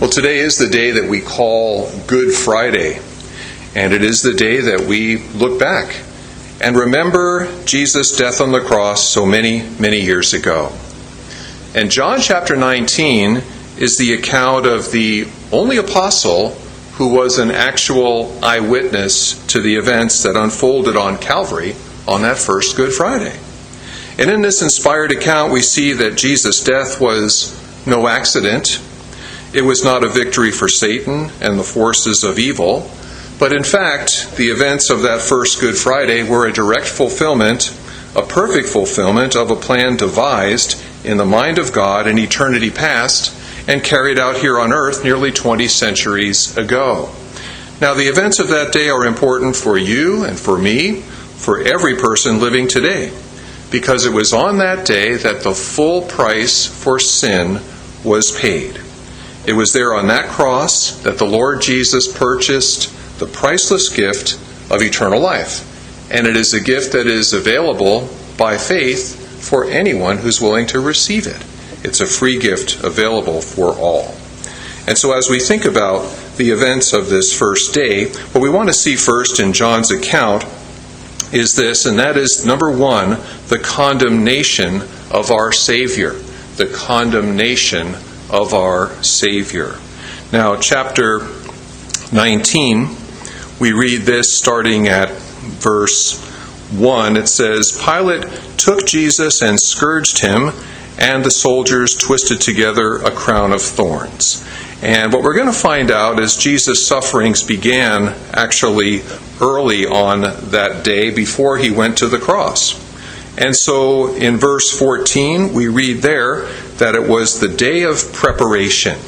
Well, today is the day that we call Good Friday, and it is the day that we look back and remember Jesus' death on the cross so many, many years ago. And John chapter 19 is the account of the only apostle who was an actual eyewitness to the events that unfolded on Calvary on that first Good Friday. And in this inspired account, we see that Jesus' death was no accident. It was not a victory for Satan and the forces of evil, but in fact, the events of that first Good Friday were a direct fulfillment, a perfect fulfillment of a plan devised in the mind of God in eternity past and carried out here on earth nearly 20 centuries ago. Now, the events of that day are important for you and for me, for every person living today, because it was on that day that the full price for sin was paid. It was there on that cross that the Lord Jesus purchased the priceless gift of eternal life. And it is a gift that is available by faith for anyone who's willing to receive it. It's a free gift available for all. And so, as we think about the events of this first day, what we want to see first in John's account is this, and that is number one, the condemnation of our Savior. The condemnation of our Savior. Now, chapter 19, we read this starting at verse 1. It says, Pilate took Jesus and scourged him, and the soldiers twisted together a crown of thorns. And what we're going to find out is Jesus' sufferings began actually early on that day before he went to the cross. And so in verse 14, we read there that it was the day of preparation.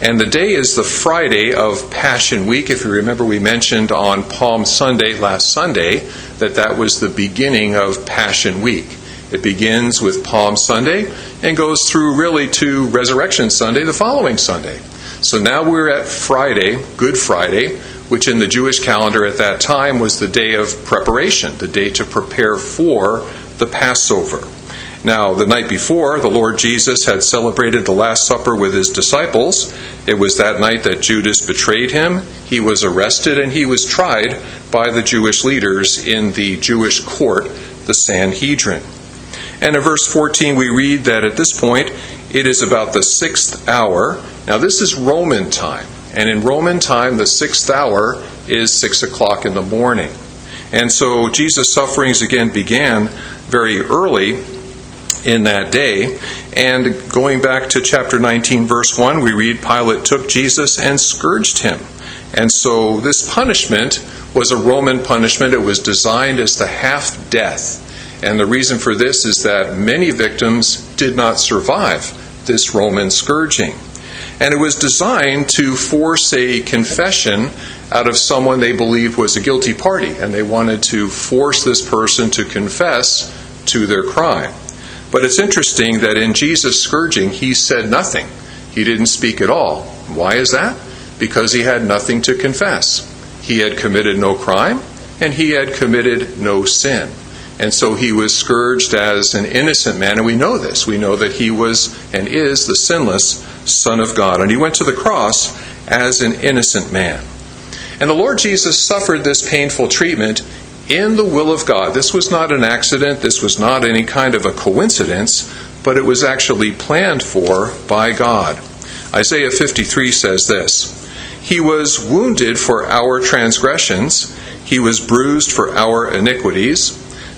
And the day is the Friday of Passion Week. If you remember, we mentioned on Palm Sunday, last Sunday, that that was the beginning of Passion Week. It begins with Palm Sunday and goes through really to Resurrection Sunday, the following Sunday. So now we're at Friday, Good Friday, which in the Jewish calendar at that time was the day of preparation, the day to prepare for the Passover. Now, the night before, the Lord Jesus had celebrated the Last Supper with his disciples. It was that night that Judas betrayed him. He was arrested and he was tried by the Jewish leaders in the Jewish court, the Sanhedrin. And in verse 14, we read that at this point, it is about the sixth hour. Now, this is Roman time. And in Roman time, the sixth hour is six o'clock in the morning. And so Jesus' sufferings again began very early in that day. And going back to chapter 19, verse 1, we read Pilate took Jesus and scourged him. And so this punishment was a Roman punishment. It was designed as the half death. And the reason for this is that many victims did not survive this Roman scourging. And it was designed to force a confession out of someone they believed was a guilty party. And they wanted to force this person to confess to their crime. But it's interesting that in Jesus' scourging, he said nothing. He didn't speak at all. Why is that? Because he had nothing to confess. He had committed no crime, and he had committed no sin. And so he was scourged as an innocent man, and we know this. We know that he was and is the sinless Son of God. And he went to the cross as an innocent man. And the Lord Jesus suffered this painful treatment in the will of God. This was not an accident, this was not any kind of a coincidence, but it was actually planned for by God. Isaiah 53 says this He was wounded for our transgressions, He was bruised for our iniquities.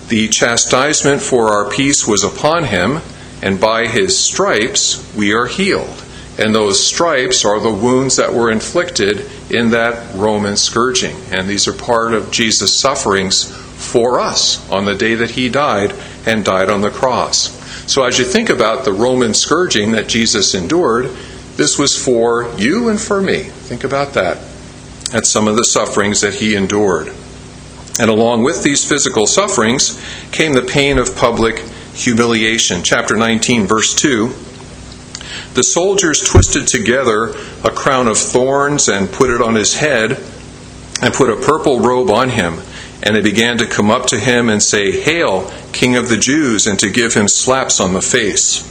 The chastisement for our peace was upon Him, and by His stripes we are healed. And those stripes are the wounds that were inflicted in that Roman scourging. And these are part of Jesus' sufferings for us on the day that he died and died on the cross. So as you think about the Roman scourging that Jesus endured, this was for you and for me. Think about that. That's some of the sufferings that he endured. And along with these physical sufferings came the pain of public humiliation. Chapter 19, verse 2 the soldiers twisted together a crown of thorns and put it on his head and put a purple robe on him. And they began to come up to him and say, Hail, King of the Jews, and to give him slaps on the face.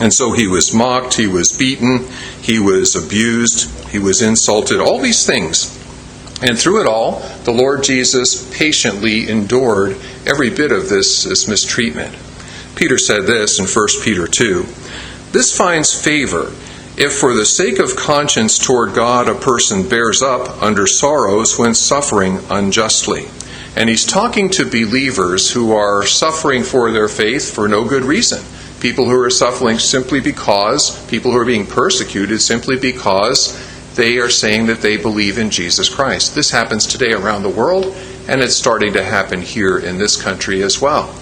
And so he was mocked, he was beaten, he was abused, he was insulted, all these things. And through it all, the Lord Jesus patiently endured every bit of this, this mistreatment. Peter said this in 1 Peter 2 This finds favor if, for the sake of conscience toward God, a person bears up under sorrows when suffering unjustly. And he's talking to believers who are suffering for their faith for no good reason. People who are suffering simply because, people who are being persecuted simply because they are saying that they believe in Jesus Christ. This happens today around the world, and it's starting to happen here in this country as well.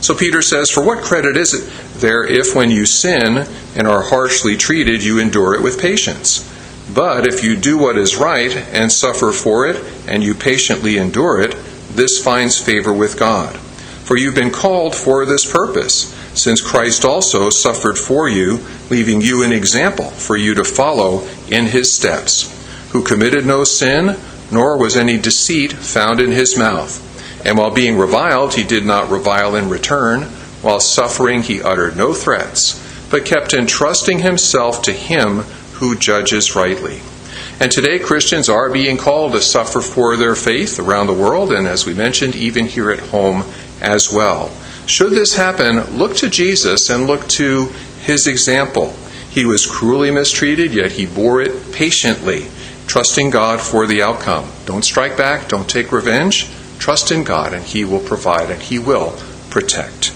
So Peter says, For what credit is it there if, when you sin and are harshly treated, you endure it with patience? But if you do what is right and suffer for it, and you patiently endure it, this finds favor with God. For you've been called for this purpose, since Christ also suffered for you, leaving you an example for you to follow in his steps, who committed no sin, nor was any deceit found in his mouth. And while being reviled, he did not revile in return. While suffering, he uttered no threats, but kept entrusting himself to him who judges rightly. And today, Christians are being called to suffer for their faith around the world, and as we mentioned, even here at home as well. Should this happen, look to Jesus and look to his example. He was cruelly mistreated, yet he bore it patiently, trusting God for the outcome. Don't strike back, don't take revenge. Trust in God, and He will provide and He will protect.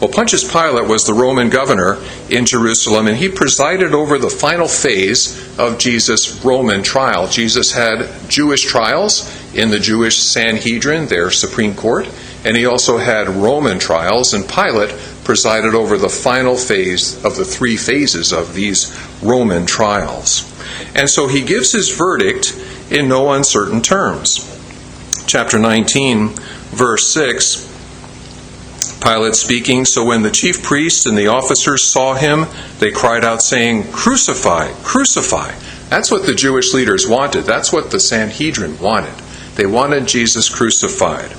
Well, Pontius Pilate was the Roman governor in Jerusalem, and he presided over the final phase of Jesus' Roman trial. Jesus had Jewish trials in the Jewish Sanhedrin, their Supreme Court, and he also had Roman trials, and Pilate presided over the final phase of the three phases of these Roman trials. And so he gives his verdict in no uncertain terms chapter 19, verse 6. Pilate speaking, So when the chief priests and the officers saw him, they cried out, saying, Crucify, crucify. That's what the Jewish leaders wanted. That's what the Sanhedrin wanted. They wanted Jesus crucified.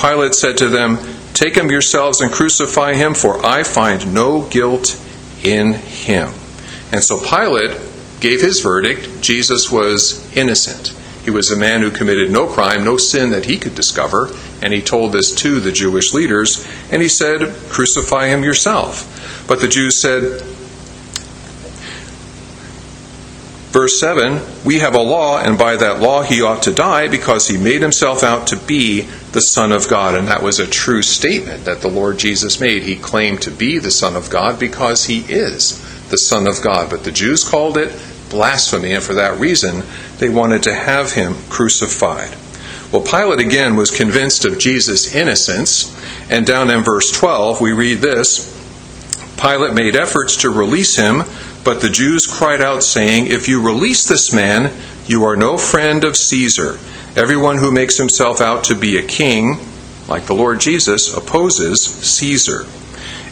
Pilate said to them, Take him yourselves and crucify him, for I find no guilt in him. And so Pilate gave his verdict. Jesus was innocent. He was a man who committed no crime, no sin that he could discover, and he told this to the Jewish leaders, and he said, Crucify him yourself. But the Jews said, Verse 7 We have a law, and by that law he ought to die because he made himself out to be the Son of God. And that was a true statement that the Lord Jesus made. He claimed to be the Son of God because he is the Son of God. But the Jews called it blasphemy, and for that reason, they wanted to have him crucified. Well, Pilate again was convinced of Jesus' innocence, and down in verse 12 we read this Pilate made efforts to release him, but the Jews cried out, saying, If you release this man, you are no friend of Caesar. Everyone who makes himself out to be a king, like the Lord Jesus, opposes Caesar.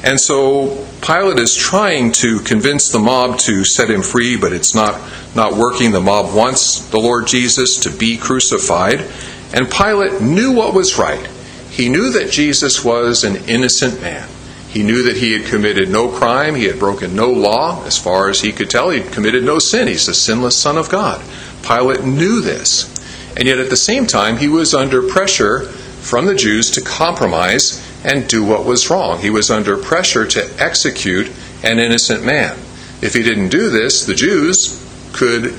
And so Pilate is trying to convince the mob to set him free, but it's not, not working. The mob wants the Lord Jesus to be crucified. And Pilate knew what was right. He knew that Jesus was an innocent man. He knew that he had committed no crime, he had broken no law, as far as he could tell. He had committed no sin. He's the sinless Son of God. Pilate knew this. And yet at the same time, he was under pressure from the Jews to compromise and do what was wrong. He was under pressure to execute an innocent man. If he didn't do this, the Jews could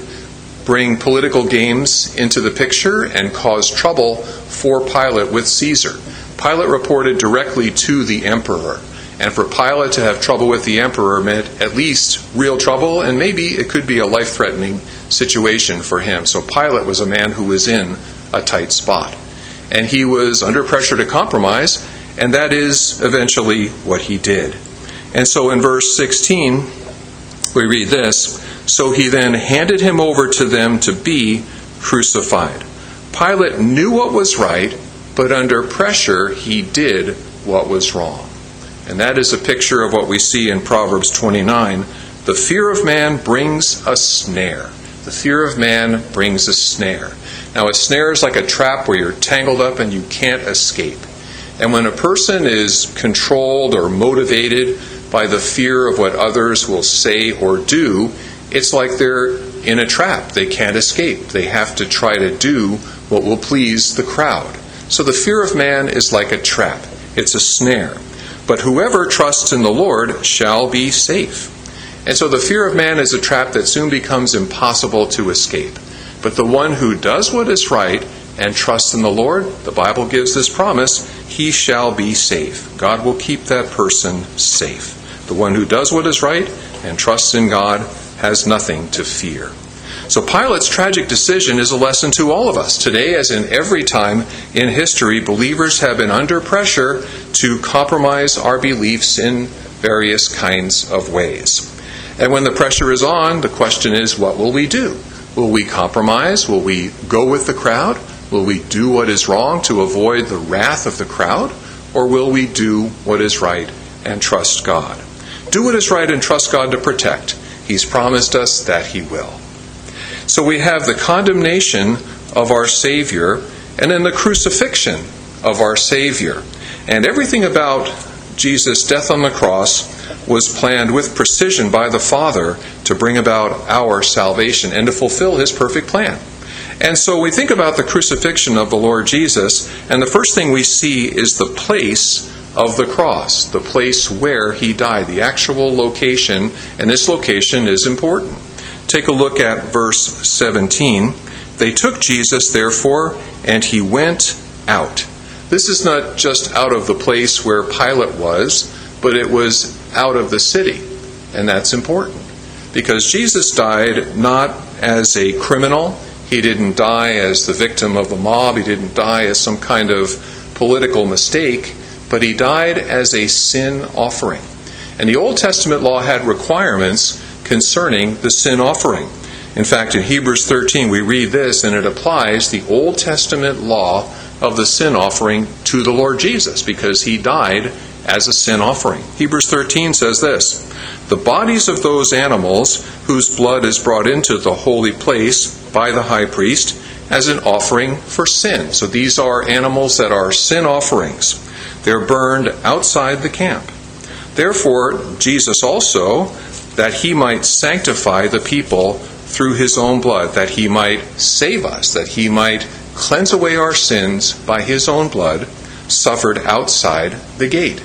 bring political games into the picture and cause trouble for Pilate with Caesar. Pilate reported directly to the emperor. And for Pilate to have trouble with the emperor meant at least real trouble, and maybe it could be a life threatening situation for him. So Pilate was a man who was in a tight spot. And he was under pressure to compromise, and that is eventually what he did. And so in verse 16, we read this So he then handed him over to them to be crucified. Pilate knew what was right, but under pressure, he did what was wrong. And that is a picture of what we see in Proverbs 29. The fear of man brings a snare. The fear of man brings a snare. Now, a snare is like a trap where you're tangled up and you can't escape. And when a person is controlled or motivated by the fear of what others will say or do, it's like they're in a trap. They can't escape. They have to try to do what will please the crowd. So the fear of man is like a trap, it's a snare. But whoever trusts in the Lord shall be safe. And so the fear of man is a trap that soon becomes impossible to escape. But the one who does what is right and trusts in the Lord, the Bible gives this promise, he shall be safe. God will keep that person safe. The one who does what is right and trusts in God has nothing to fear. So Pilate's tragic decision is a lesson to all of us. Today, as in every time in history, believers have been under pressure to compromise our beliefs in various kinds of ways. And when the pressure is on, the question is, what will we do? Will we compromise? Will we go with the crowd? Will we do what is wrong to avoid the wrath of the crowd? Or will we do what is right and trust God? Do what is right and trust God to protect. He's promised us that He will. So we have the condemnation of our Savior and then the crucifixion of our Savior. And everything about Jesus' death on the cross was planned with precision by the Father to bring about our salvation and to fulfill His perfect plan. And so we think about the crucifixion of the Lord Jesus, and the first thing we see is the place of the cross, the place where He died, the actual location, and this location is important. Take a look at verse 17. They took Jesus, therefore, and he went out. This is not just out of the place where Pilate was, but it was out of the city. And that's important. Because Jesus died not as a criminal, he didn't die as the victim of the mob, he didn't die as some kind of political mistake, but he died as a sin offering. And the Old Testament law had requirements concerning the sin offering. In fact, in Hebrews 13, we read this, and it applies the Old Testament law of the sin offering to the Lord Jesus because he died as a sin offering. Hebrews 13 says this The bodies of those animals whose blood is brought into the holy place by the high priest as an offering for sin. So these are animals that are sin offerings. They're burned outside the camp. Therefore, Jesus also that he might sanctify the people through his own blood, that he might save us, that he might cleanse away our sins by his own blood, suffered outside the gate.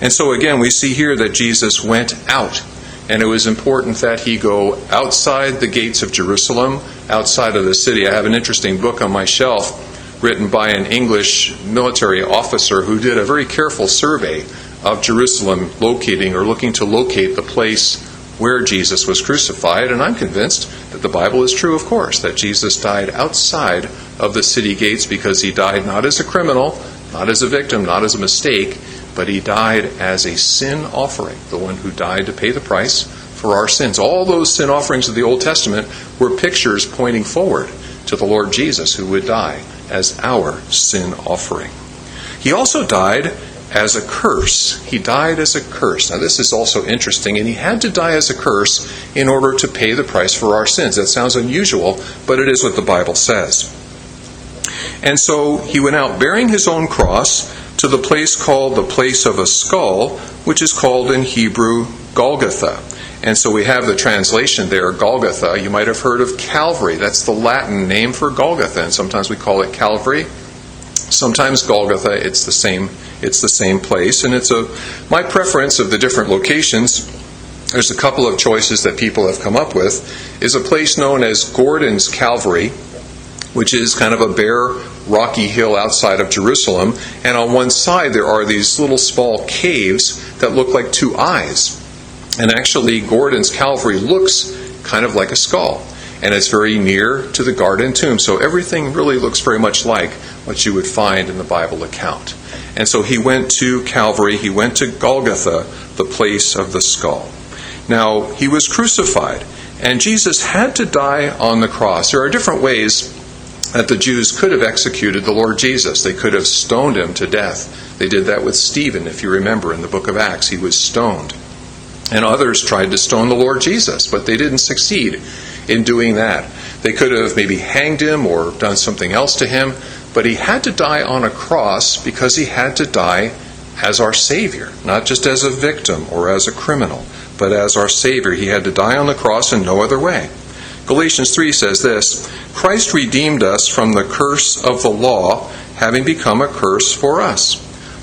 And so again, we see here that Jesus went out. And it was important that he go outside the gates of Jerusalem, outside of the city. I have an interesting book on my shelf written by an English military officer who did a very careful survey of Jerusalem, locating or looking to locate the place where Jesus was crucified, and I'm convinced that the Bible is true, of course, that Jesus died outside of the city gates because he died not as a criminal, not as a victim, not as a mistake, but he died as a sin offering, the one who died to pay the price for our sins. All those sin offerings of the Old Testament were pictures pointing forward to the Lord Jesus who would die as our sin offering. He also died as a curse. He died as a curse. Now, this is also interesting, and he had to die as a curse in order to pay the price for our sins. That sounds unusual, but it is what the Bible says. And so he went out bearing his own cross to the place called the place of a skull, which is called in Hebrew Golgotha. And so we have the translation there, Golgotha. You might have heard of Calvary. That's the Latin name for Golgotha, and sometimes we call it Calvary. Sometimes Golgotha, it's the same it's the same place, and it's a my preference of the different locations. There's a couple of choices that people have come up with. Is a place known as Gordon's Calvary, which is kind of a bare rocky hill outside of Jerusalem, and on one side there are these little small caves that look like two eyes. And actually, Gordon's Calvary looks kind of like a skull and it's very near to the garden tomb. So everything really looks very much like what you would find in the Bible account. And so he went to Calvary, he went to Golgotha, the place of the skull. Now, he was crucified, and Jesus had to die on the cross. There are different ways that the Jews could have executed the Lord Jesus. They could have stoned him to death. They did that with Stephen, if you remember, in the book of Acts. He was stoned. And others tried to stone the Lord Jesus, but they didn't succeed in doing that. They could have maybe hanged him or done something else to him, but he had to die on a cross because he had to die as our Savior, not just as a victim or as a criminal, but as our Savior. He had to die on the cross in no other way. Galatians 3 says this Christ redeemed us from the curse of the law, having become a curse for us.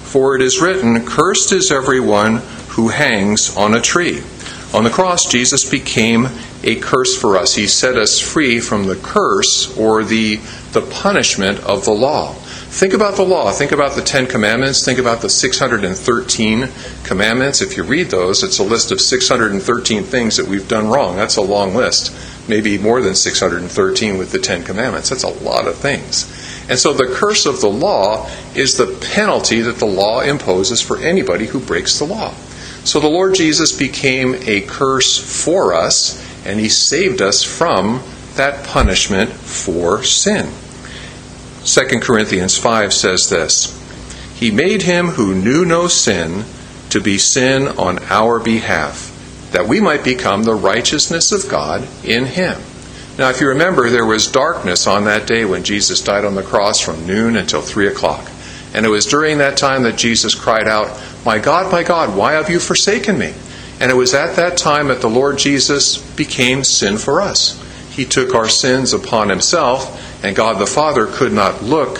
For it is written, Cursed is everyone who hangs on a tree. On the cross, Jesus became a curse for us. He set us free from the curse or the, the punishment of the law. Think about the law. Think about the Ten Commandments. Think about the 613 commandments. If you read those, it's a list of 613 things that we've done wrong. That's a long list. Maybe more than 613 with the Ten Commandments. That's a lot of things. And so the curse of the law is the penalty that the law imposes for anybody who breaks the law. So the Lord Jesus became a curse for us, and he saved us from that punishment for sin. 2 Corinthians 5 says this He made him who knew no sin to be sin on our behalf, that we might become the righteousness of God in him. Now, if you remember, there was darkness on that day when Jesus died on the cross from noon until 3 o'clock. And it was during that time that Jesus cried out, My God, my God, why have you forsaken me? And it was at that time that the Lord Jesus became sin for us. He took our sins upon himself and God the Father could not look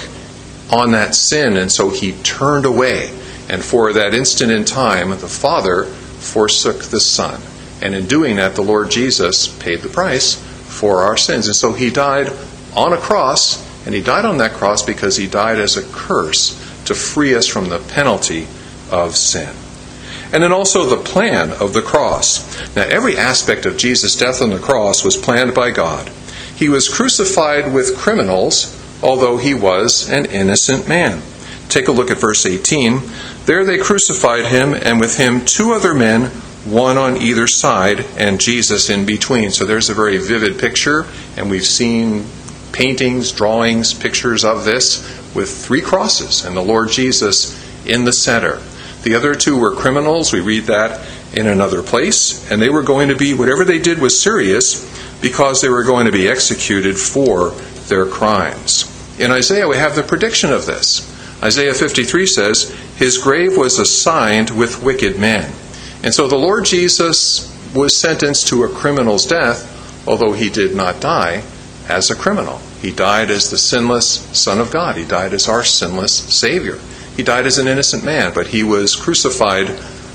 on that sin, and so he turned away. And for that instant in time, the Father forsook the Son. And in doing that, the Lord Jesus paid the price for our sins. And so he died on a cross, and he died on that cross because he died as a curse to free us from the penalty of sin. And then also the plan of the cross. Now, every aspect of Jesus' death on the cross was planned by God. He was crucified with criminals, although he was an innocent man. Take a look at verse 18. There they crucified him, and with him two other men, one on either side, and Jesus in between. So there's a very vivid picture, and we've seen paintings, drawings, pictures of this with three crosses, and the Lord Jesus in the center. The other two were criminals. We read that in another place, and they were going to be, whatever they did was serious, because they were going to be executed for their crimes. In Isaiah, we have the prediction of this. Isaiah 53 says, His grave was assigned with wicked men. And so the Lord Jesus was sentenced to a criminal's death, although he did not die as a criminal. He died as the sinless Son of God. He died as our sinless Savior. He died as an innocent man, but he was crucified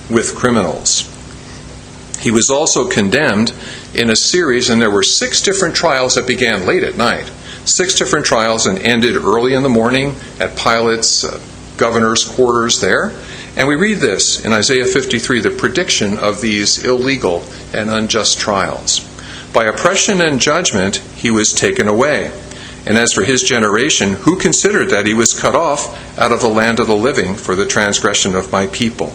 with criminals. He was also condemned in a series, and there were six different trials that began late at night. Six different trials and ended early in the morning at Pilate's uh, governor's quarters there. And we read this in Isaiah 53 the prediction of these illegal and unjust trials. By oppression and judgment he was taken away. And as for his generation, who considered that he was cut off out of the land of the living for the transgression of my people?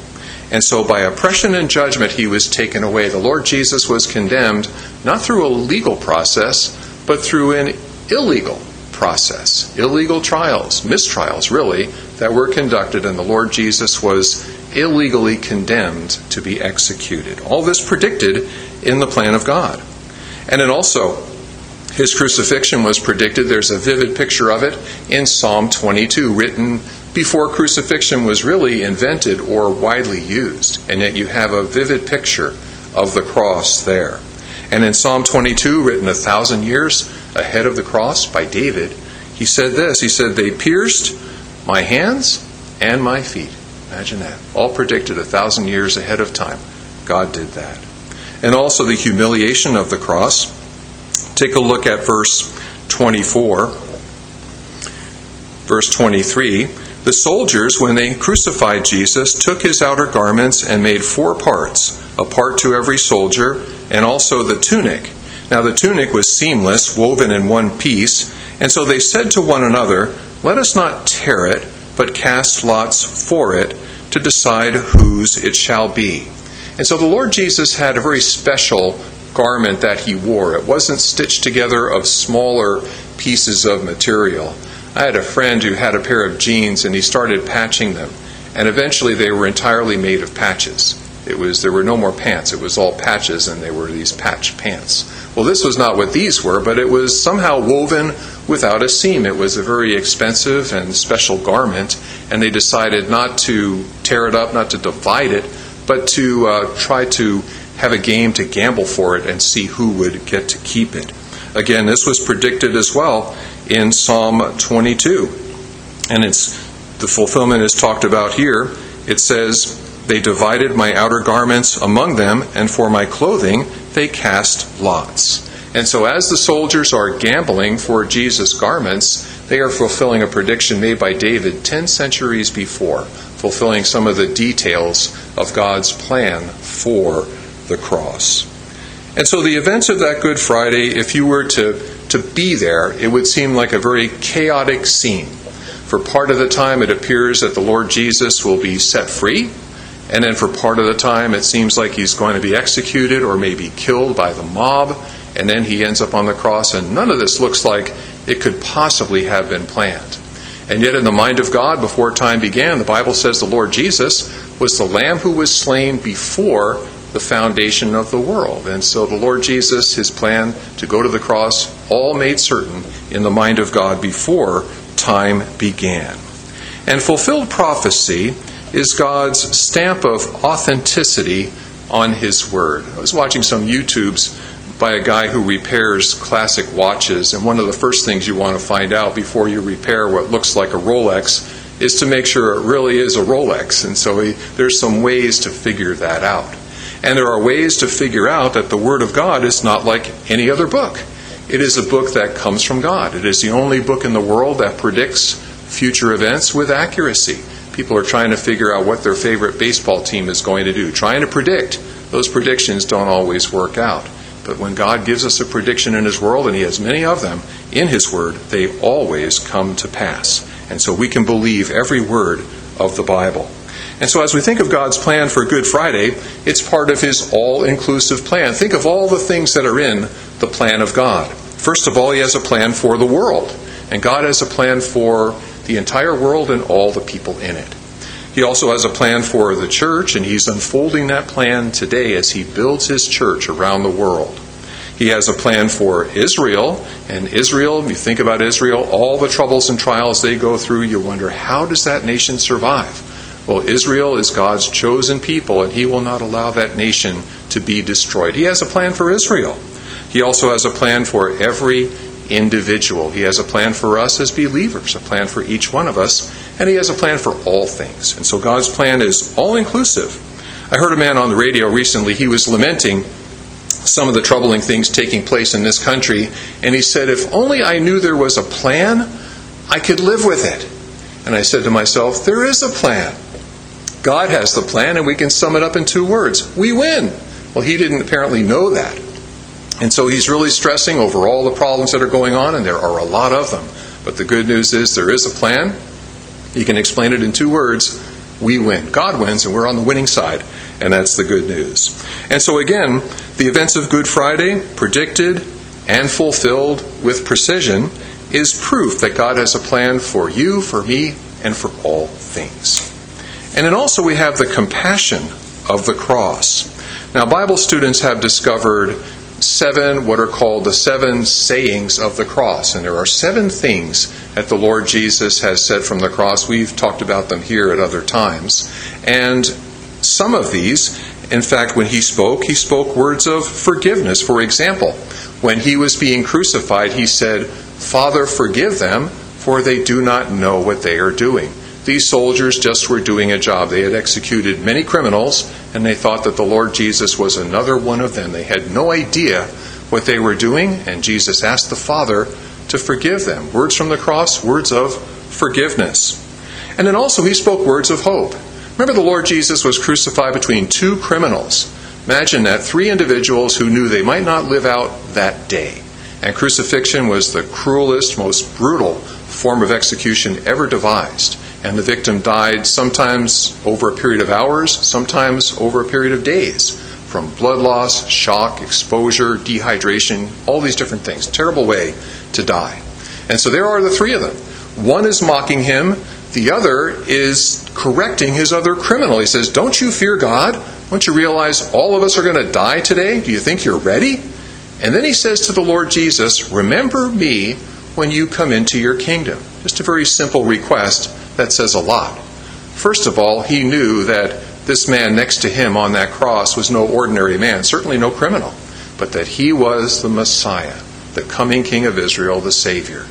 And so by oppression and judgment, he was taken away. The Lord Jesus was condemned not through a legal process, but through an illegal process. Illegal trials, mistrials, really, that were conducted, and the Lord Jesus was illegally condemned to be executed. All this predicted in the plan of God. And it also, his crucifixion was predicted. There's a vivid picture of it in Psalm 22, written before crucifixion was really invented or widely used. And yet you have a vivid picture of the cross there. And in Psalm 22, written a thousand years ahead of the cross by David, he said this He said, They pierced my hands and my feet. Imagine that. All predicted a thousand years ahead of time. God did that. And also the humiliation of the cross. Take a look at verse 24. Verse 23 the soldiers, when they crucified Jesus, took his outer garments and made four parts, a part to every soldier, and also the tunic. Now the tunic was seamless, woven in one piece, and so they said to one another, Let us not tear it, but cast lots for it to decide whose it shall be. And so the Lord Jesus had a very special garment that he wore. It wasn't stitched together of smaller pieces of material. I had a friend who had a pair of jeans and he started patching them, and eventually they were entirely made of patches. It was there were no more pants. It was all patches, and they were these patch pants. Well, this was not what these were, but it was somehow woven without a seam. It was a very expensive and special garment, and they decided not to tear it up, not to divide it, but to uh, try to have a game to gamble for it and see who would get to keep it. Again, this was predicted as well in Psalm 22, and it's the fulfillment is talked about here. It says, they divided my outer garments among them, and for my clothing they cast lots. And so, as the soldiers are gambling for Jesus' garments, they are fulfilling a prediction made by David 10 centuries before, fulfilling some of the details of God's plan for the cross. And so, the events of that Good Friday, if you were to, to be there, it would seem like a very chaotic scene. For part of the time, it appears that the Lord Jesus will be set free and then for part of the time, it seems like he's going to be executed or maybe killed by the mob. And then he ends up on the cross. And none of this looks like it could possibly have been planned. And yet, in the mind of God, before time began, the Bible says the Lord Jesus was the Lamb who was slain before the foundation of the world. And so the Lord Jesus, his plan to go to the cross, all made certain in the mind of God before time began. And fulfilled prophecy is God's stamp of authenticity on His Word. I was watching some YouTubes by a guy who repairs classic watches, and one of the first things you want to find out before you repair what looks like a Rolex is to make sure it really is a Rolex. And so he, there's some ways to figure that out. And there are ways to figure out that the Word of God is not like any other book. It is a book that comes from God. It is the only book in the world that predicts future events with accuracy people are trying to figure out what their favorite baseball team is going to do, trying to predict. Those predictions don't always work out. But when God gives us a prediction in His world, and He has many of them in His Word, they always come to pass. And so we can believe every word of the Bible. And so, as we think of God's plan for Good Friday, it's part of His all inclusive plan. Think of all the things that are in the plan of God. First of all, He has a plan for the world, and God has a plan for the entire world and all the people in it. He also has a plan for the church, and he's unfolding that plan today as he builds his church around the world. He has a plan for Israel, and Israel, you think about Israel, all the troubles and trials they go through, you wonder, how does that nation survive? Well, Israel is God's chosen people, and he will not allow that nation to be destroyed. He has a plan for Israel. He also has a plan for every individual. He has a plan for us as believers, a plan for each one of us, and He has a plan for all things. And so God's plan is all inclusive. I heard a man on the radio recently, he was lamenting some of the troubling things taking place in this country, and he said, If only I knew there was a plan, I could live with it. And I said to myself, There is a plan. God has the plan, and we can sum it up in two words we win. Well, he didn't apparently know that. And so he's really stressing over all the problems that are going on, and there are a lot of them. But the good news is there is a plan. He can explain it in two words we win. God wins, and we're on the winning side, and that's the good news. And so, again, the events of Good Friday, predicted and fulfilled with precision, is proof that God has a plan for you, for me, and for all things. And then also we have the compassion of the cross. Now, Bible students have discovered seven what are called the seven sayings of the cross. And there are seven things that the Lord Jesus has said from the cross. We've talked about them here at other times. And some of these, in fact, when he spoke, he spoke words of forgiveness. For example, when he was being crucified, he said, Father, forgive them, for they do not know what they are doing. These soldiers just were doing a job. They had executed many criminals, and they thought that the Lord Jesus was another one of them. They had no idea what they were doing, and Jesus asked the Father to forgive them. Words from the cross, words of forgiveness. And then also, he spoke words of hope. Remember, the Lord Jesus was crucified between two criminals. Imagine that three individuals who knew they might not live out that day. And crucifixion was the cruelest, most brutal form of execution ever devised and the victim died sometimes over a period of hours, sometimes over a period of days from blood loss, shock, exposure, dehydration, all these different things. Terrible way to die. And so there are the three of them. One is mocking him, The other is correcting his other criminal. He says, Don't you fear God? Don't you realize all of us are going to die today? Do you think you're ready? And then he says to the Lord Jesus, Remember me when you come into your kingdom. Just a very simple request that says a lot. First of all, he knew that this man next to him on that cross was no ordinary man, certainly no criminal, but that he was the Messiah, the coming King of Israel, the Savior.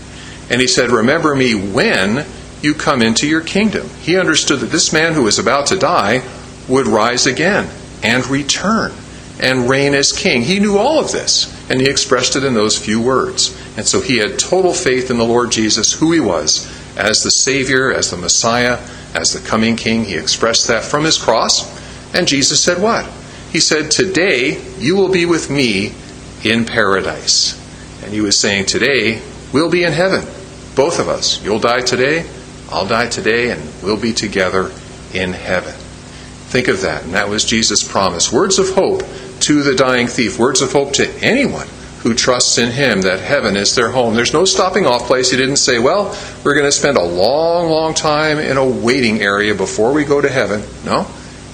And he said, Remember me when you come into your kingdom. He understood that this man who was about to die would rise again and return and reign as king. He knew all of this, and he expressed it in those few words. And so he had total faith in the Lord Jesus, who he was, as the Savior, as the Messiah, as the coming king. He expressed that from his cross. And Jesus said, What? He said, Today you will be with me in paradise. And he was saying, Today we'll be in heaven. Both of us. You'll die today, I'll die today, and we'll be together in heaven. Think of that. And that was Jesus' promise. Words of hope to the dying thief, words of hope to anyone who trusts in him that heaven is their home. There's no stopping off place. He didn't say, well, we're going to spend a long, long time in a waiting area before we go to heaven. No,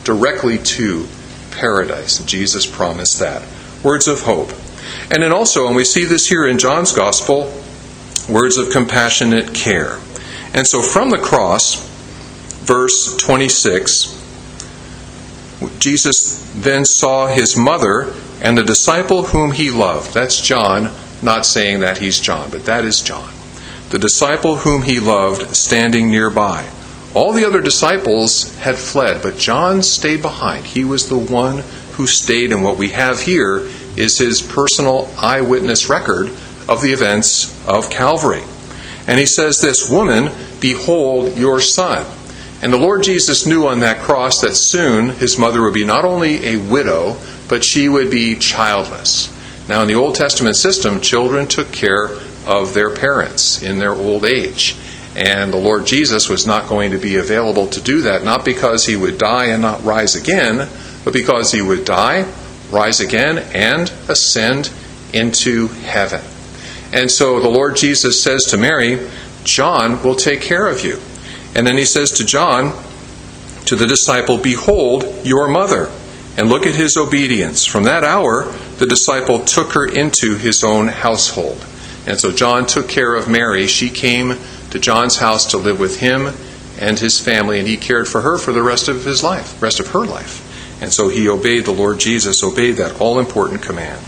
directly to paradise. Jesus promised that. Words of hope. And then also, and we see this here in John's Gospel, words of compassionate care. And so from the cross, verse 26, Jesus then saw his mother and the disciple whom he loved. That's John, not saying that he's John, but that is John. The disciple whom he loved standing nearby. All the other disciples had fled, but John stayed behind. He was the one who stayed, and what we have here is his personal eyewitness record of the events of Calvary. And he says this Woman, behold your son. And the Lord Jesus knew on that cross that soon his mother would be not only a widow, but she would be childless. Now, in the Old Testament system, children took care of their parents in their old age. And the Lord Jesus was not going to be available to do that, not because he would die and not rise again, but because he would die, rise again, and ascend into heaven. And so the Lord Jesus says to Mary, John will take care of you. And then he says to John, to the disciple, Behold your mother. And look at his obedience. From that hour, the disciple took her into his own household. And so John took care of Mary. She came to John's house to live with him and his family, and he cared for her for the rest of his life, rest of her life. And so he obeyed the Lord Jesus, obeyed that all important command.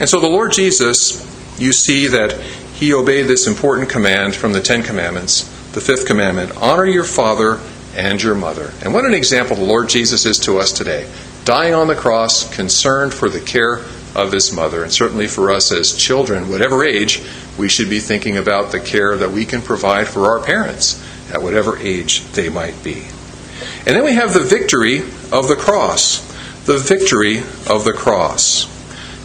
And so the Lord Jesus, you see that he obeyed this important command from the Ten Commandments the fifth commandment honor your father and your mother. And what an example the Lord Jesus is to us today. Dying on the cross, concerned for the care of his mother. And certainly for us as children, whatever age, we should be thinking about the care that we can provide for our parents at whatever age they might be. And then we have the victory of the cross. The victory of the cross.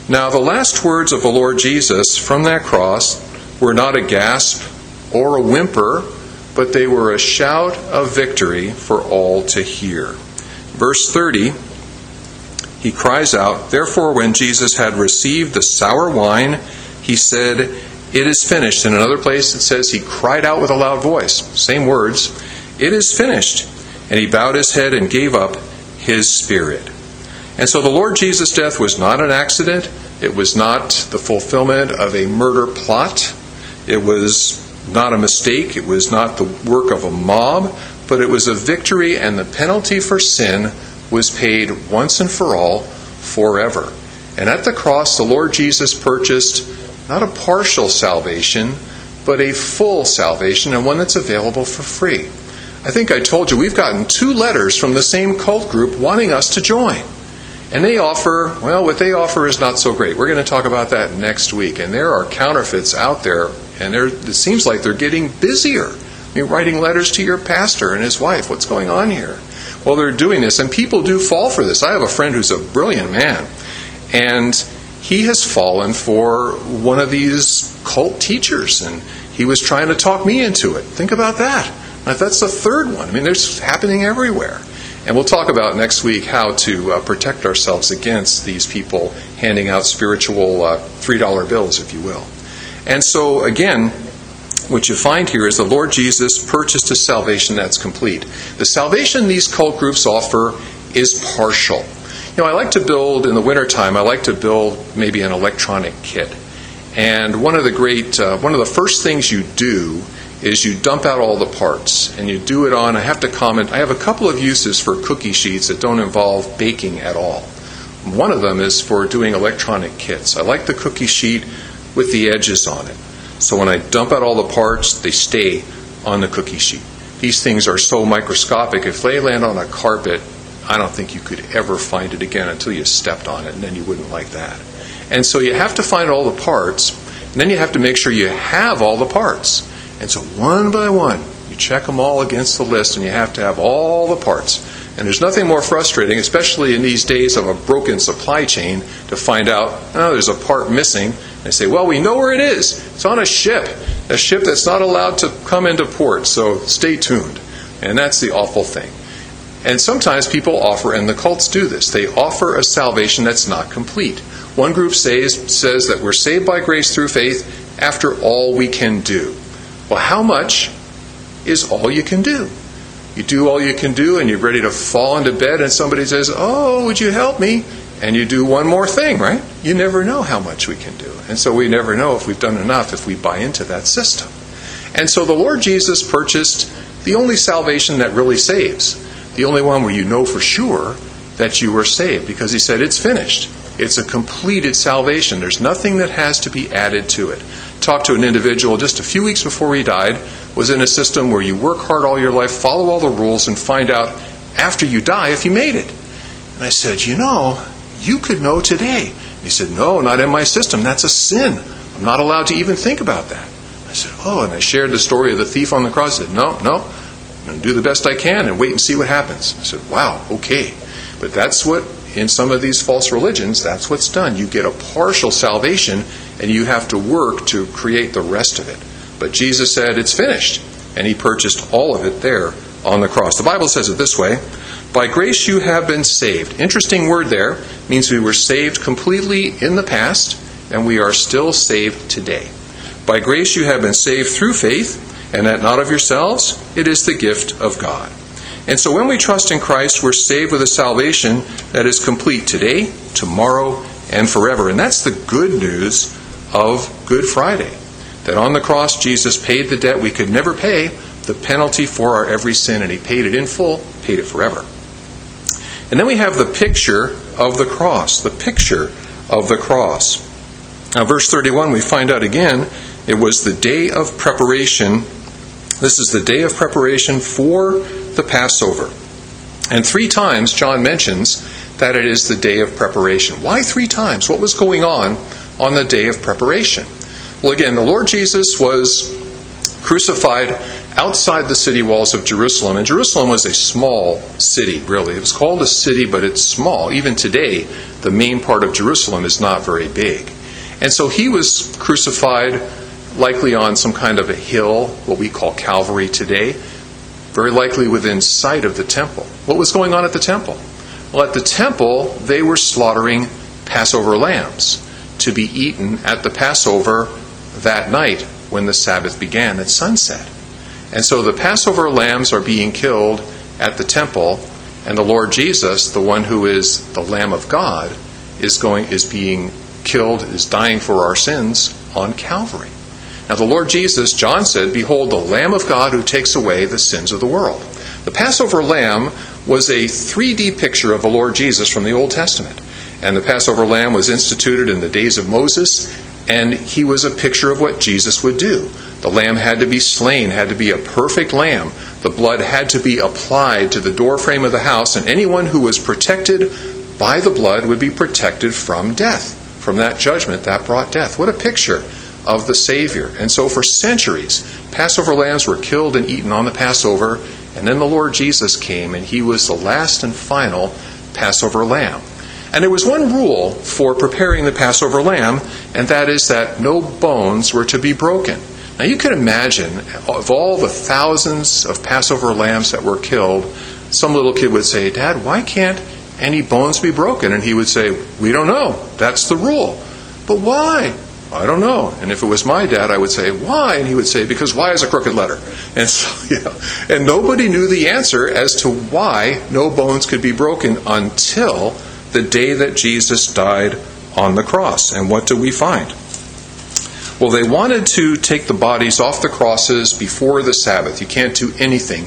Now, the last words of the Lord Jesus from that cross were not a gasp or a whimper but they were a shout of victory for all to hear. Verse 30, he cries out, Therefore, when Jesus had received the sour wine, he said, It is finished. In another place, it says he cried out with a loud voice. Same words. It is finished. And he bowed his head and gave up his spirit. And so the Lord Jesus' death was not an accident. It was not the fulfillment of a murder plot. It was not a mistake, it was not the work of a mob, but it was a victory, and the penalty for sin was paid once and for all, forever. And at the cross, the Lord Jesus purchased not a partial salvation, but a full salvation, and one that's available for free. I think I told you we've gotten two letters from the same cult group wanting us to join. And they offer, well, what they offer is not so great. We're going to talk about that next week. And there are counterfeits out there and it seems like they're getting busier. I mean, writing letters to your pastor and his wife. What's going on here? Well, they're doing this, and people do fall for this. I have a friend who's a brilliant man, and he has fallen for one of these cult teachers, and he was trying to talk me into it. Think about that. That's the third one. I mean, there's happening everywhere. And we'll talk about next week how to uh, protect ourselves against these people handing out spiritual uh, $3 bills, if you will. And so, again, what you find here is the Lord Jesus purchased a salvation that's complete. The salvation these cult groups offer is partial. You know, I like to build in the wintertime, I like to build maybe an electronic kit. And one of the great, uh, one of the first things you do is you dump out all the parts and you do it on, I have to comment, I have a couple of uses for cookie sheets that don't involve baking at all. One of them is for doing electronic kits. I like the cookie sheet with the edges on it. So when I dump out all the parts, they stay on the cookie sheet. These things are so microscopic, if they land on a carpet, I don't think you could ever find it again until you stepped on it, and then you wouldn't like that. And so you have to find all the parts, and then you have to make sure you have all the parts. And so one by one, you check them all against the list, and you have to have all the parts. And there's nothing more frustrating, especially in these days of a broken supply chain, to find out, oh, there's a part missing. They say, well, we know where it is. It's on a ship, a ship that's not allowed to come into port, so stay tuned. And that's the awful thing. And sometimes people offer, and the cults do this, they offer a salvation that's not complete. One group says, says that we're saved by grace through faith after all we can do. Well, how much is all you can do? You do all you can do and you're ready to fall into bed, and somebody says, Oh, would you help me? And you do one more thing, right? You never know how much we can do. And so we never know if we've done enough if we buy into that system. And so the Lord Jesus purchased the only salvation that really saves, the only one where you know for sure that you were saved, because He said, It's finished. It's a completed salvation. There's nothing that has to be added to it talked to an individual just a few weeks before he died, was in a system where you work hard all your life, follow all the rules, and find out after you die if you made it. And I said, You know, you could know today. And he said, No, not in my system. That's a sin. I'm not allowed to even think about that. I said, Oh, and I shared the story of the thief on the cross. I said, No, no, I'm going to do the best I can and wait and see what happens. I said, Wow, okay. But that's what, in some of these false religions, that's what's done. You get a partial salvation and you have to work to create the rest of it. But Jesus said, It's finished. And he purchased all of it there on the cross. The Bible says it this way By grace you have been saved. Interesting word there. Means we were saved completely in the past, and we are still saved today. By grace you have been saved through faith, and that not of yourselves, it is the gift of God. And so when we trust in Christ, we're saved with a salvation that is complete today, tomorrow, and forever. And that's the good news of Good Friday. That on the cross, Jesus paid the debt we could never pay, the penalty for our every sin, and He paid it in full, paid it forever. And then we have the picture of the cross, the picture of the cross. Now, verse 31, we find out again, it was the day of preparation. This is the day of preparation for the Passover. And three times John mentions that it is the day of preparation. Why three times? What was going on on the day of preparation. Well, again, the Lord Jesus was crucified outside the city walls of Jerusalem. And Jerusalem was a small city, really. It was called a city, but it's small. Even today, the main part of Jerusalem is not very big. And so he was crucified likely on some kind of a hill, what we call Calvary today, very likely within sight of the temple. What was going on at the temple? Well, at the temple, they were slaughtering Passover lambs to be eaten at the Passover that night when the Sabbath began at sunset. And so the Passover lambs are being killed at the temple, and the Lord Jesus, the one who is the Lamb of God, is going is being killed, is dying for our sins on Calvary. Now the Lord Jesus, John said, Behold the Lamb of God who takes away the sins of the world. The Passover lamb was a 3D picture of the Lord Jesus from the Old Testament. And the Passover lamb was instituted in the days of Moses, and he was a picture of what Jesus would do. The lamb had to be slain, had to be a perfect lamb. The blood had to be applied to the doorframe of the house, and anyone who was protected by the blood would be protected from death, from that judgment that brought death. What a picture of the Savior. And so for centuries, Passover lambs were killed and eaten on the Passover, and then the Lord Jesus came, and he was the last and final Passover lamb. And there was one rule for preparing the Passover lamb, and that is that no bones were to be broken. Now you can imagine, of all the thousands of Passover lambs that were killed, some little kid would say, Dad, why can't any bones be broken? And he would say, We don't know. That's the rule. But why? I don't know. And if it was my dad, I would say, why? And he would say, because why is a crooked letter. And so, yeah. And nobody knew the answer as to why no bones could be broken until the day that Jesus died on the cross. And what do we find? Well, they wanted to take the bodies off the crosses before the Sabbath. You can't do anything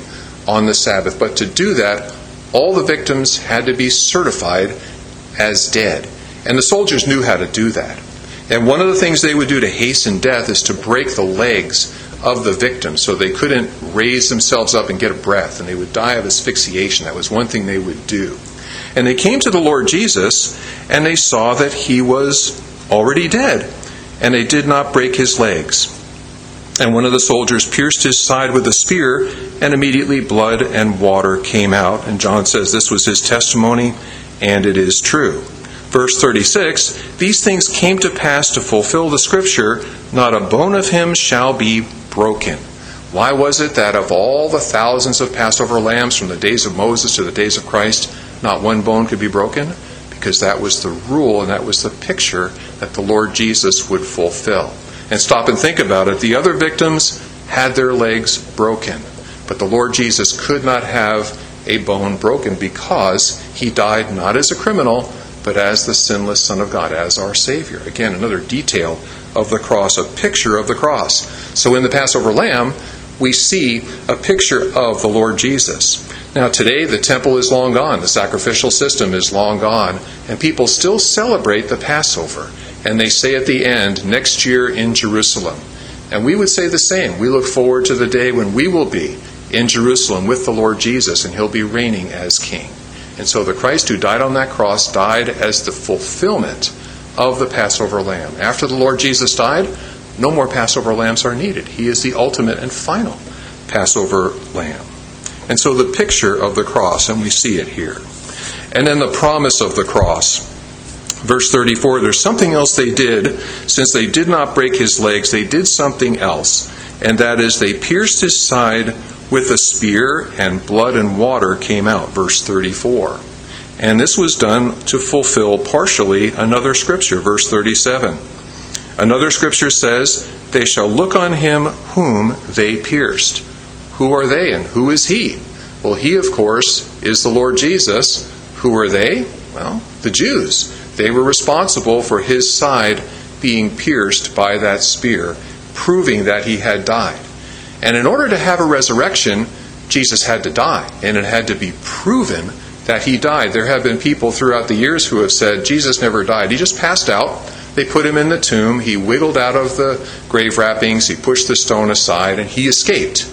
on the Sabbath. But to do that, all the victims had to be certified as dead. And the soldiers knew how to do that. And one of the things they would do to hasten death is to break the legs of the victims so they couldn't raise themselves up and get a breath, and they would die of asphyxiation. That was one thing they would do. And they came to the Lord Jesus, and they saw that he was already dead, and they did not break his legs. And one of the soldiers pierced his side with a spear, and immediately blood and water came out. And John says this was his testimony, and it is true. Verse 36 These things came to pass to fulfill the scripture, not a bone of him shall be broken. Why was it that of all the thousands of Passover lambs from the days of Moses to the days of Christ, not one bone could be broken? Because that was the rule and that was the picture that the Lord Jesus would fulfill. And stop and think about it. The other victims had their legs broken, but the Lord Jesus could not have a bone broken because he died not as a criminal, but as the sinless Son of God, as our Savior. Again, another detail of the cross, a picture of the cross. So in the Passover lamb, we see a picture of the Lord Jesus. Now, today, the temple is long gone, the sacrificial system is long gone, and people still celebrate the Passover. And they say at the end, next year in Jerusalem. And we would say the same. We look forward to the day when we will be in Jerusalem with the Lord Jesus, and he'll be reigning as king. And so the Christ who died on that cross died as the fulfillment of the Passover lamb. After the Lord Jesus died, no more Passover lambs are needed. He is the ultimate and final Passover lamb. And so the picture of the cross, and we see it here. And then the promise of the cross. Verse 34 there's something else they did. Since they did not break his legs, they did something else. And that is, they pierced his side with a spear, and blood and water came out. Verse 34. And this was done to fulfill partially another scripture, verse 37. Another scripture says, They shall look on him whom they pierced. Who are they and who is he? Well, he, of course, is the Lord Jesus. Who are they? Well, the Jews. They were responsible for his side being pierced by that spear, proving that he had died. And in order to have a resurrection, Jesus had to die, and it had to be proven that he died. There have been people throughout the years who have said Jesus never died. He just passed out. They put him in the tomb. He wiggled out of the grave wrappings. He pushed the stone aside, and he escaped.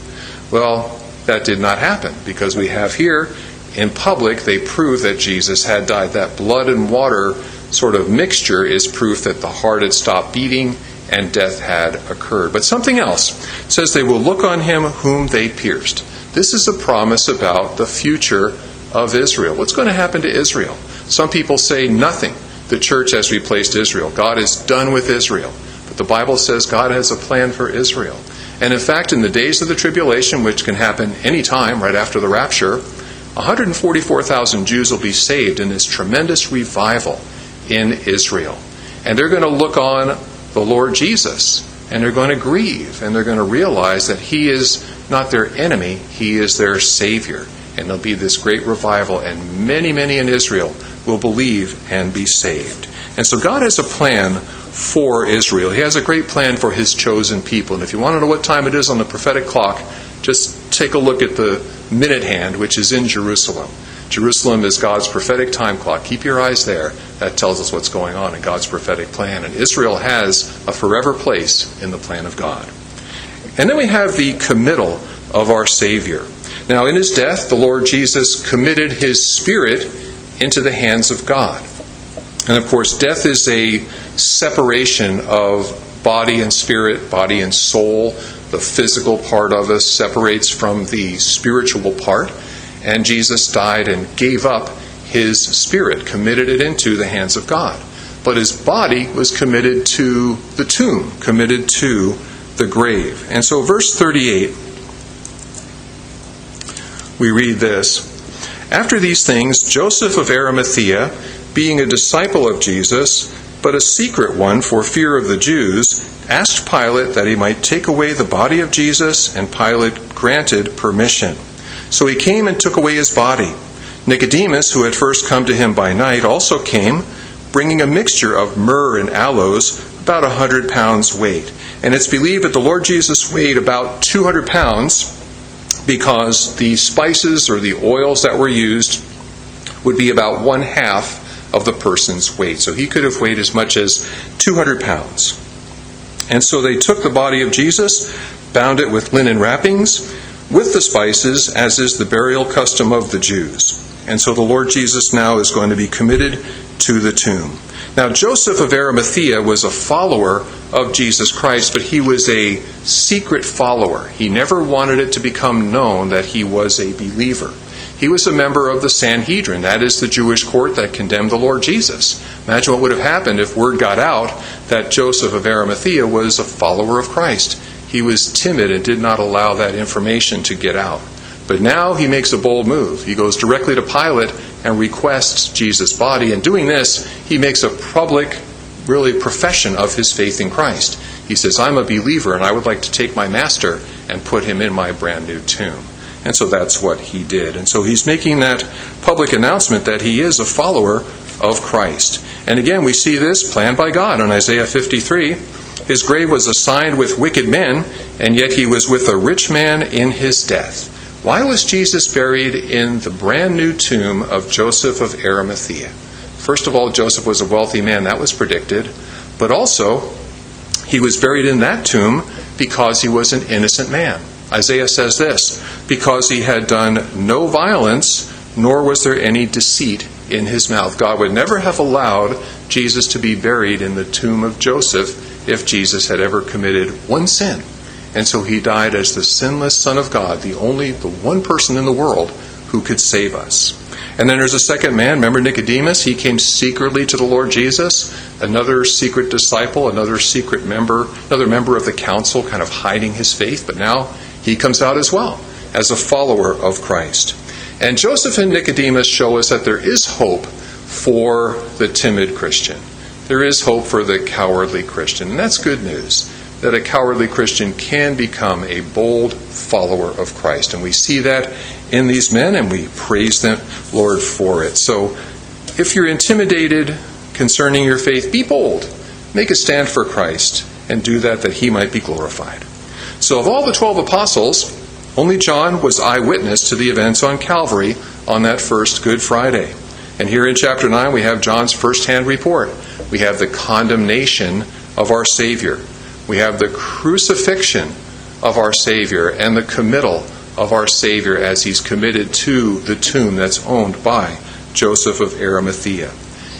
Well, that did not happen because we have here in public, they prove that Jesus had died. That blood and water sort of mixture is proof that the heart had stopped beating and death had occurred. But something else says they will look on him whom they pierced. This is a promise about the future of Israel. What's going to happen to Israel? Some people say nothing. The church has replaced Israel. God is done with Israel. But the Bible says God has a plan for Israel. And in fact, in the days of the tribulation, which can happen any time right after the rapture, 144,000 Jews will be saved in this tremendous revival in Israel. And they're going to look on the Lord Jesus and they're going to grieve and they're going to realize that He is not their enemy, He is their Savior. And there'll be this great revival, and many, many in Israel will believe and be saved. And so God has a plan for Israel. He has a great plan for His chosen people. And if you want to know what time it is on the prophetic clock, just take a look at the minute hand, which is in Jerusalem. Jerusalem is God's prophetic time clock. Keep your eyes there. That tells us what's going on in God's prophetic plan. And Israel has a forever place in the plan of God. And then we have the committal of our Savior. Now, in his death, the Lord Jesus committed his spirit into the hands of God. And of course, death is a separation of body and spirit, body and soul. The physical part of us separates from the spiritual part. And Jesus died and gave up his spirit, committed it into the hands of God. But his body was committed to the tomb, committed to the grave. And so, verse 38 we read this After these things, Joseph of Arimathea, being a disciple of Jesus, but a secret one for fear of the Jews, asked Pilate that he might take away the body of Jesus, and Pilate granted permission. So he came and took away his body. Nicodemus, who had first come to him by night, also came, bringing a mixture of myrrh and aloes, about a hundred pounds weight. And it's believed that the Lord Jesus weighed about 200 pounds because the spices or the oils that were used would be about one half of the person's weight. So he could have weighed as much as 200 pounds. And so they took the body of Jesus, bound it with linen wrappings, with the spices, as is the burial custom of the Jews. And so the Lord Jesus now is going to be committed to the tomb. Now, Joseph of Arimathea was a follower of Jesus Christ, but he was a secret follower. He never wanted it to become known that he was a believer. He was a member of the Sanhedrin, that is the Jewish court that condemned the Lord Jesus. Imagine what would have happened if word got out that Joseph of Arimathea was a follower of Christ. He was timid and did not allow that information to get out. But now he makes a bold move. He goes directly to Pilate and requests Jesus' body. And doing this, he makes a public, really, profession of his faith in Christ. He says, I'm a believer and I would like to take my master and put him in my brand new tomb. And so that's what he did. And so he's making that public announcement that he is a follower of Christ. And again, we see this planned by God in Isaiah 53. His grave was assigned with wicked men, and yet he was with a rich man in his death. Why was Jesus buried in the brand new tomb of Joseph of Arimathea? First of all, Joseph was a wealthy man, that was predicted. But also, he was buried in that tomb because he was an innocent man. Isaiah says this because he had done no violence, nor was there any deceit in his mouth. God would never have allowed Jesus to be buried in the tomb of Joseph if Jesus had ever committed one sin. And so he died as the sinless Son of God, the only, the one person in the world who could save us. And then there's a second man, remember Nicodemus? He came secretly to the Lord Jesus, another secret disciple, another secret member, another member of the council, kind of hiding his faith, but now he comes out as well as a follower of Christ. And Joseph and Nicodemus show us that there is hope for the timid Christian. There is hope for the cowardly Christian. And that's good news that a cowardly Christian can become a bold follower of Christ. And we see that in these men, and we praise them, Lord, for it. So if you're intimidated concerning your faith, be bold. Make a stand for Christ and do that that he might be glorified. So, of all the 12 apostles, only John was eyewitness to the events on Calvary on that first Good Friday. And here in chapter 9, we have John's firsthand report. We have the condemnation of our Savior. We have the crucifixion of our Savior and the committal of our Savior as he's committed to the tomb that's owned by Joseph of Arimathea.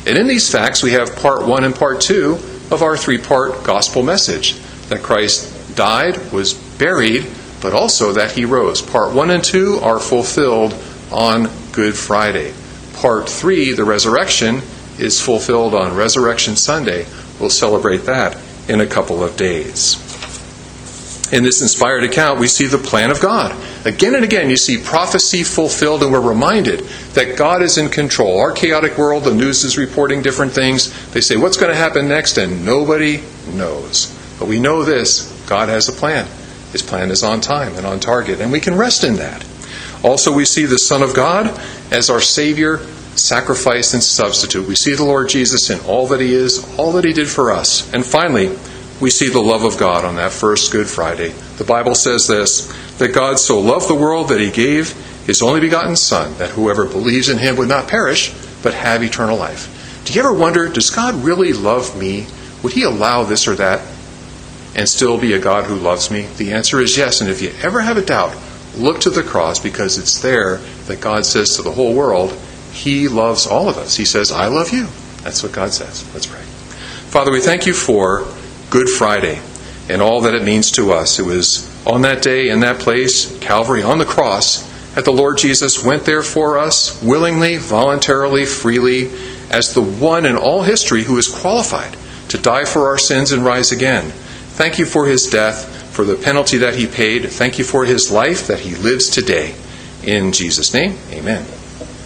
And in these facts, we have part one and part two of our three part gospel message that Christ died, was buried, but also that he rose. Part one and two are fulfilled on Good Friday. Part three, the resurrection, is fulfilled on Resurrection Sunday. We'll celebrate that in a couple of days. In this inspired account, we see the plan of God. Again and again, you see prophecy fulfilled, and we're reminded that God is in control. Our chaotic world, the news is reporting different things. They say, What's going to happen next? And nobody knows. But we know this God has a plan. His plan is on time and on target, and we can rest in that. Also, we see the Son of God as our Savior, sacrifice, and substitute. We see the Lord Jesus in all that He is, all that He did for us. And finally, we see the love of God on that first Good Friday. The Bible says this that God so loved the world that He gave His only begotten Son, that whoever believes in Him would not perish, but have eternal life. Do you ever wonder, does God really love me? Would He allow this or that and still be a God who loves me? The answer is yes. And if you ever have a doubt, look to the cross because it's there that God says to the whole world, He loves all of us. He says, I love you. That's what God says. Let's pray. Father, we thank you for Good Friday and all that it means to us. It was on that day, in that place, Calvary, on the cross, that the Lord Jesus went there for us, willingly, voluntarily, freely, as the one in all history who is qualified to die for our sins and rise again. Thank you for his death, for the penalty that he paid. Thank you for his life that he lives today. In Jesus' name, amen.